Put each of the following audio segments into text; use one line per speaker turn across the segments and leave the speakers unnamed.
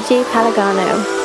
Luigi Palagano.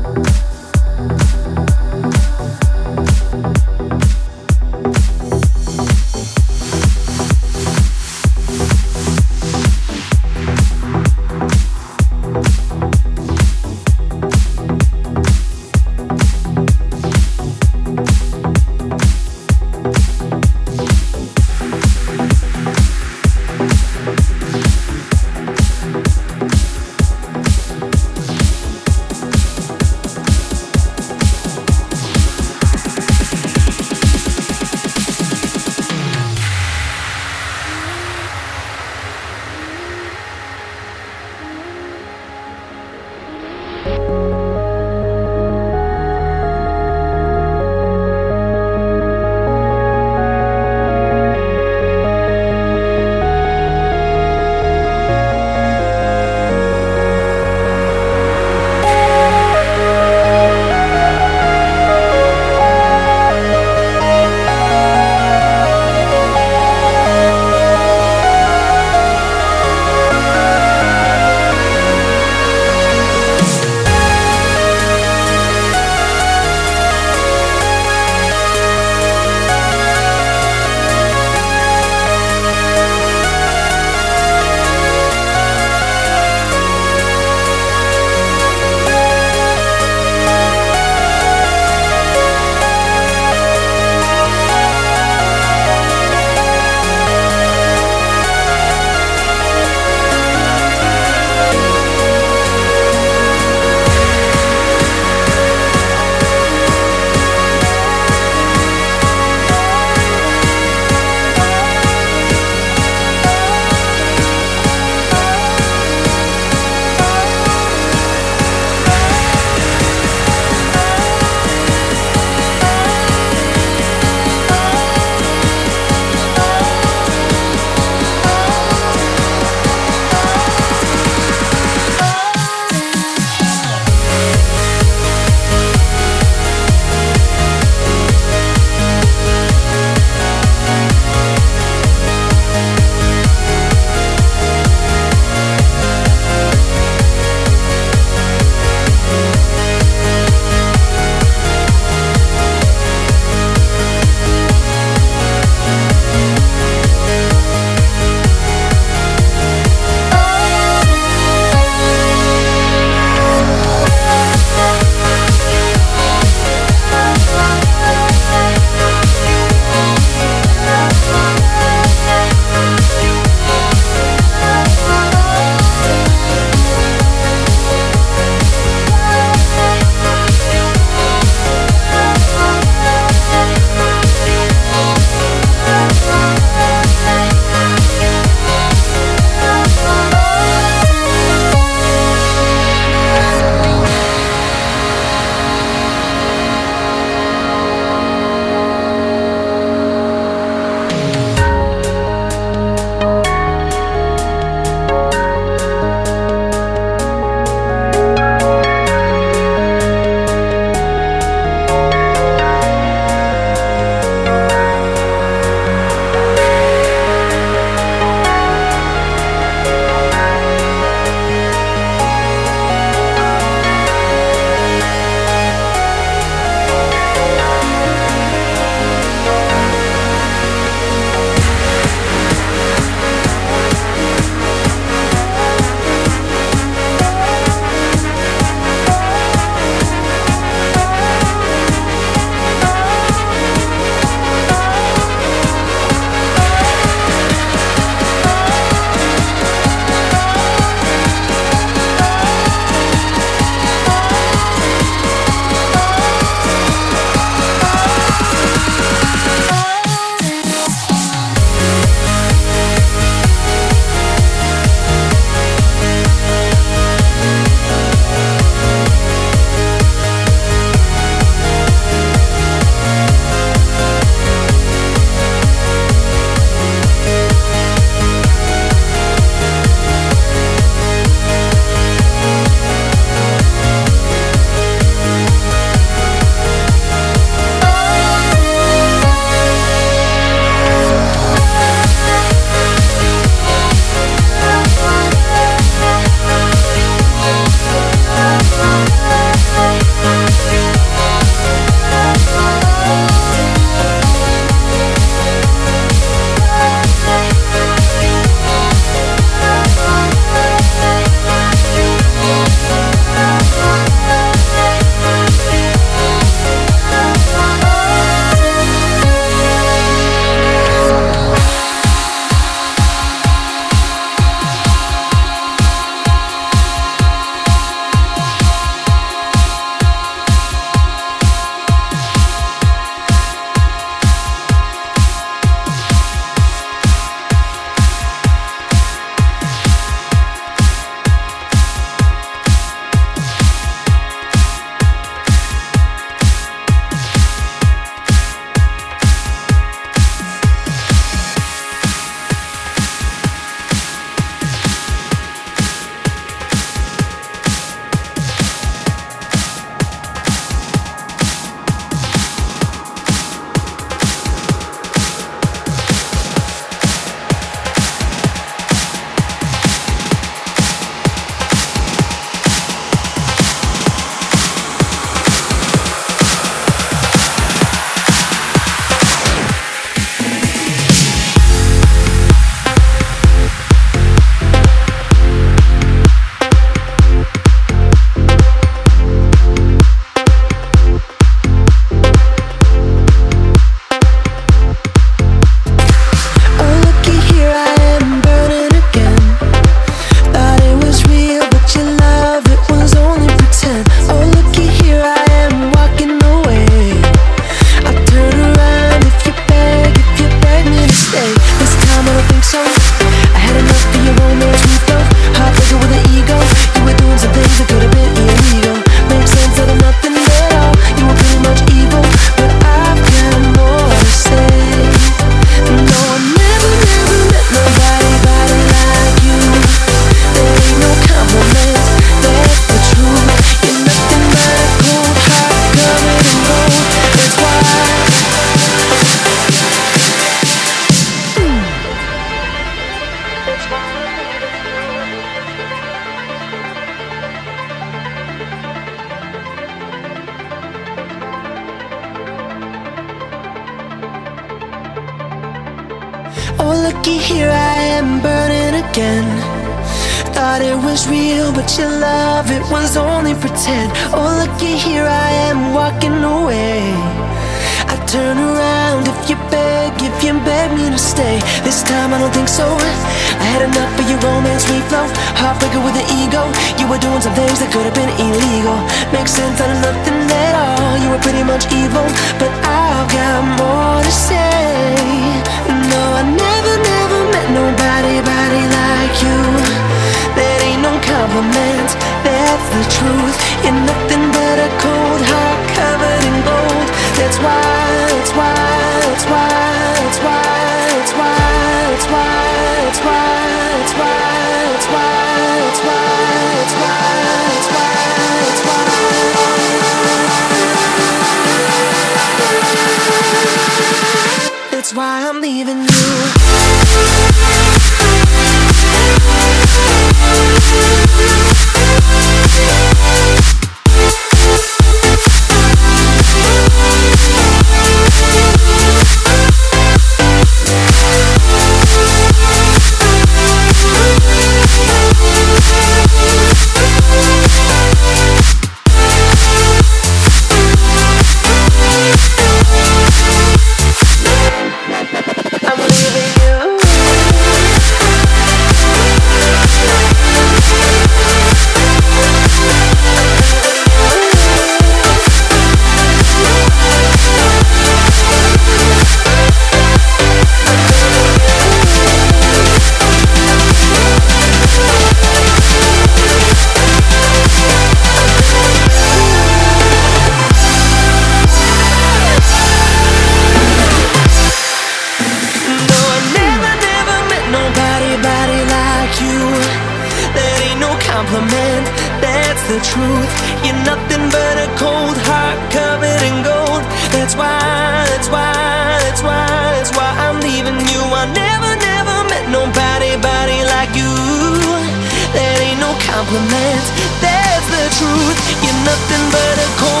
Truth. You're nothing but a cold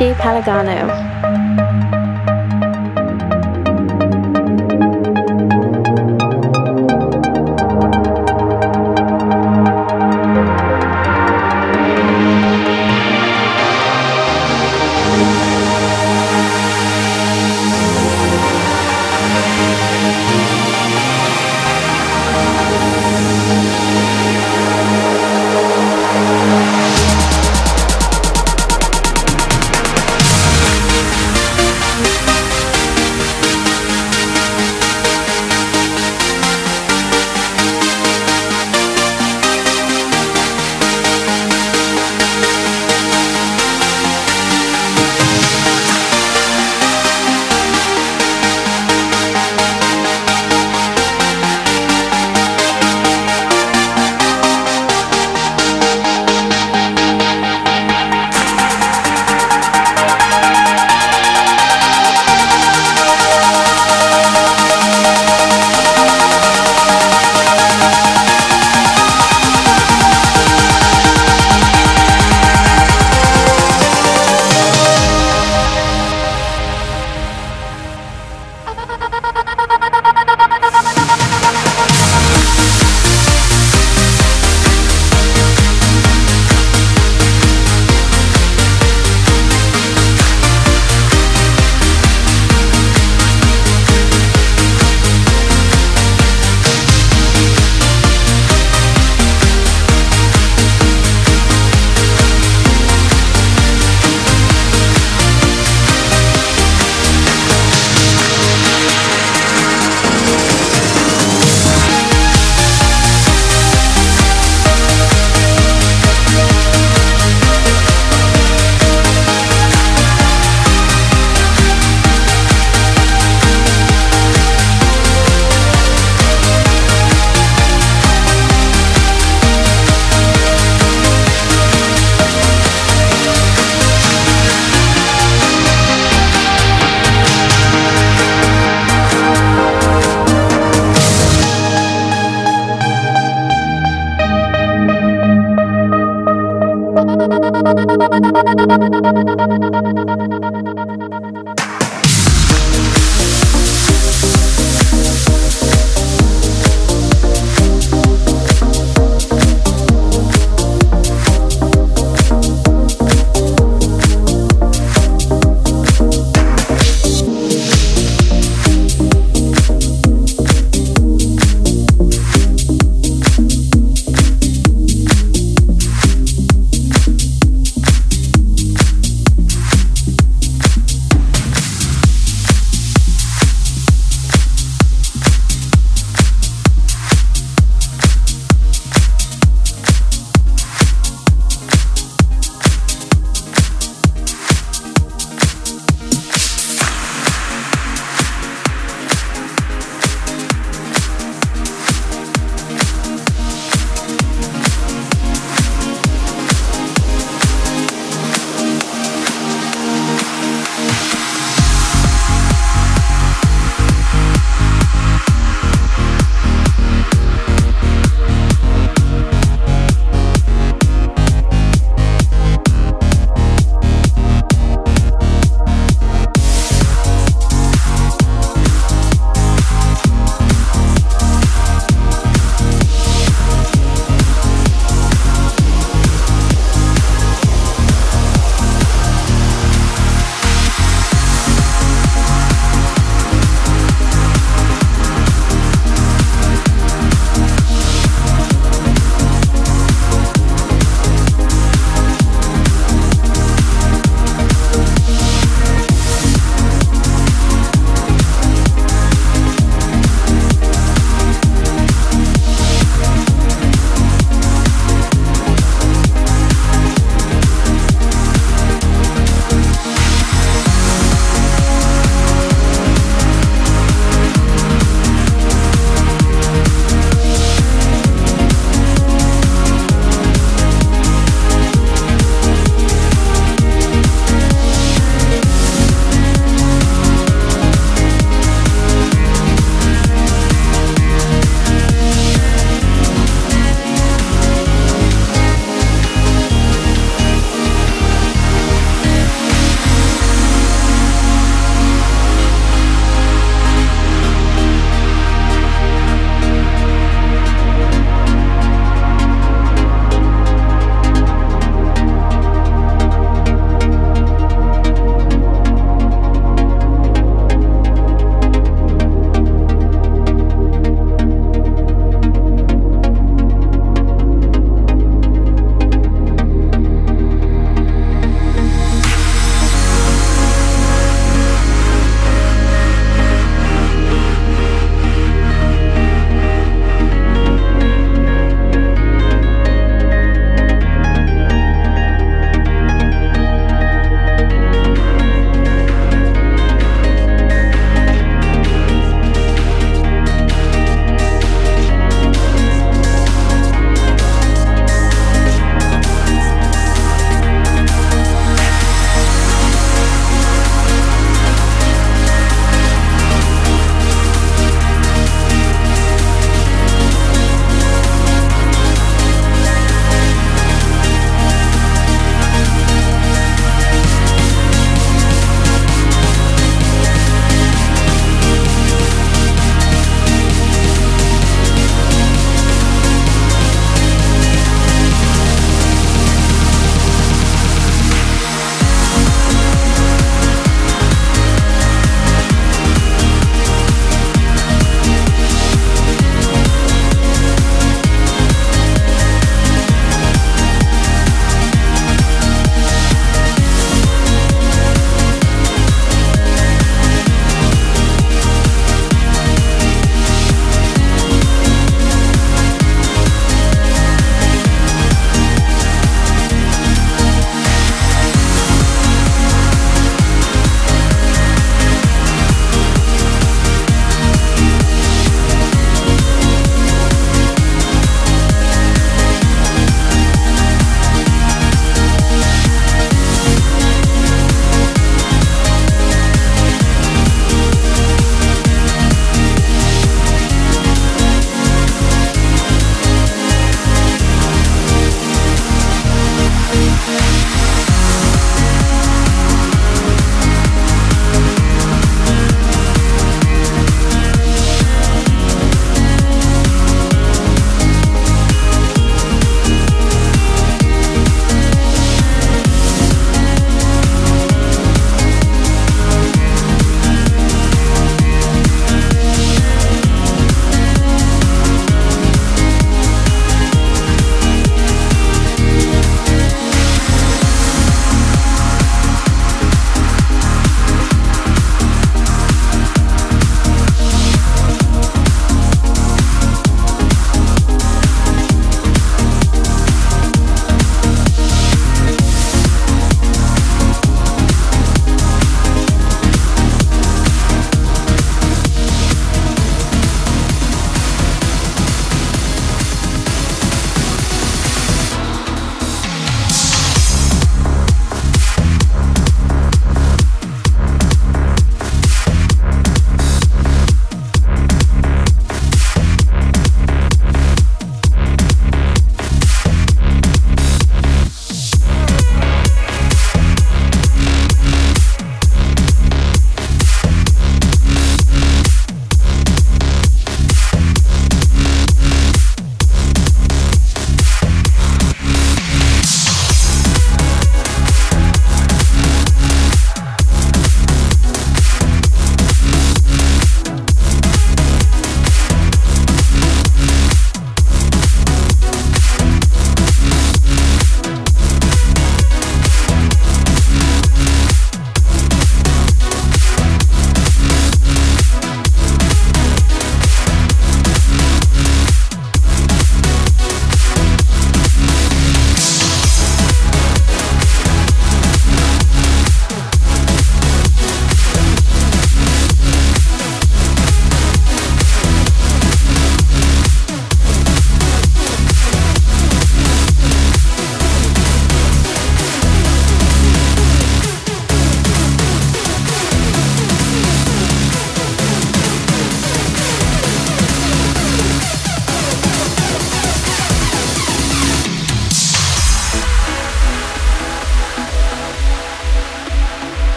with
Palagano.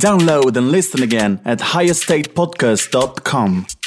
Download and listen again at highestatepodcast.com.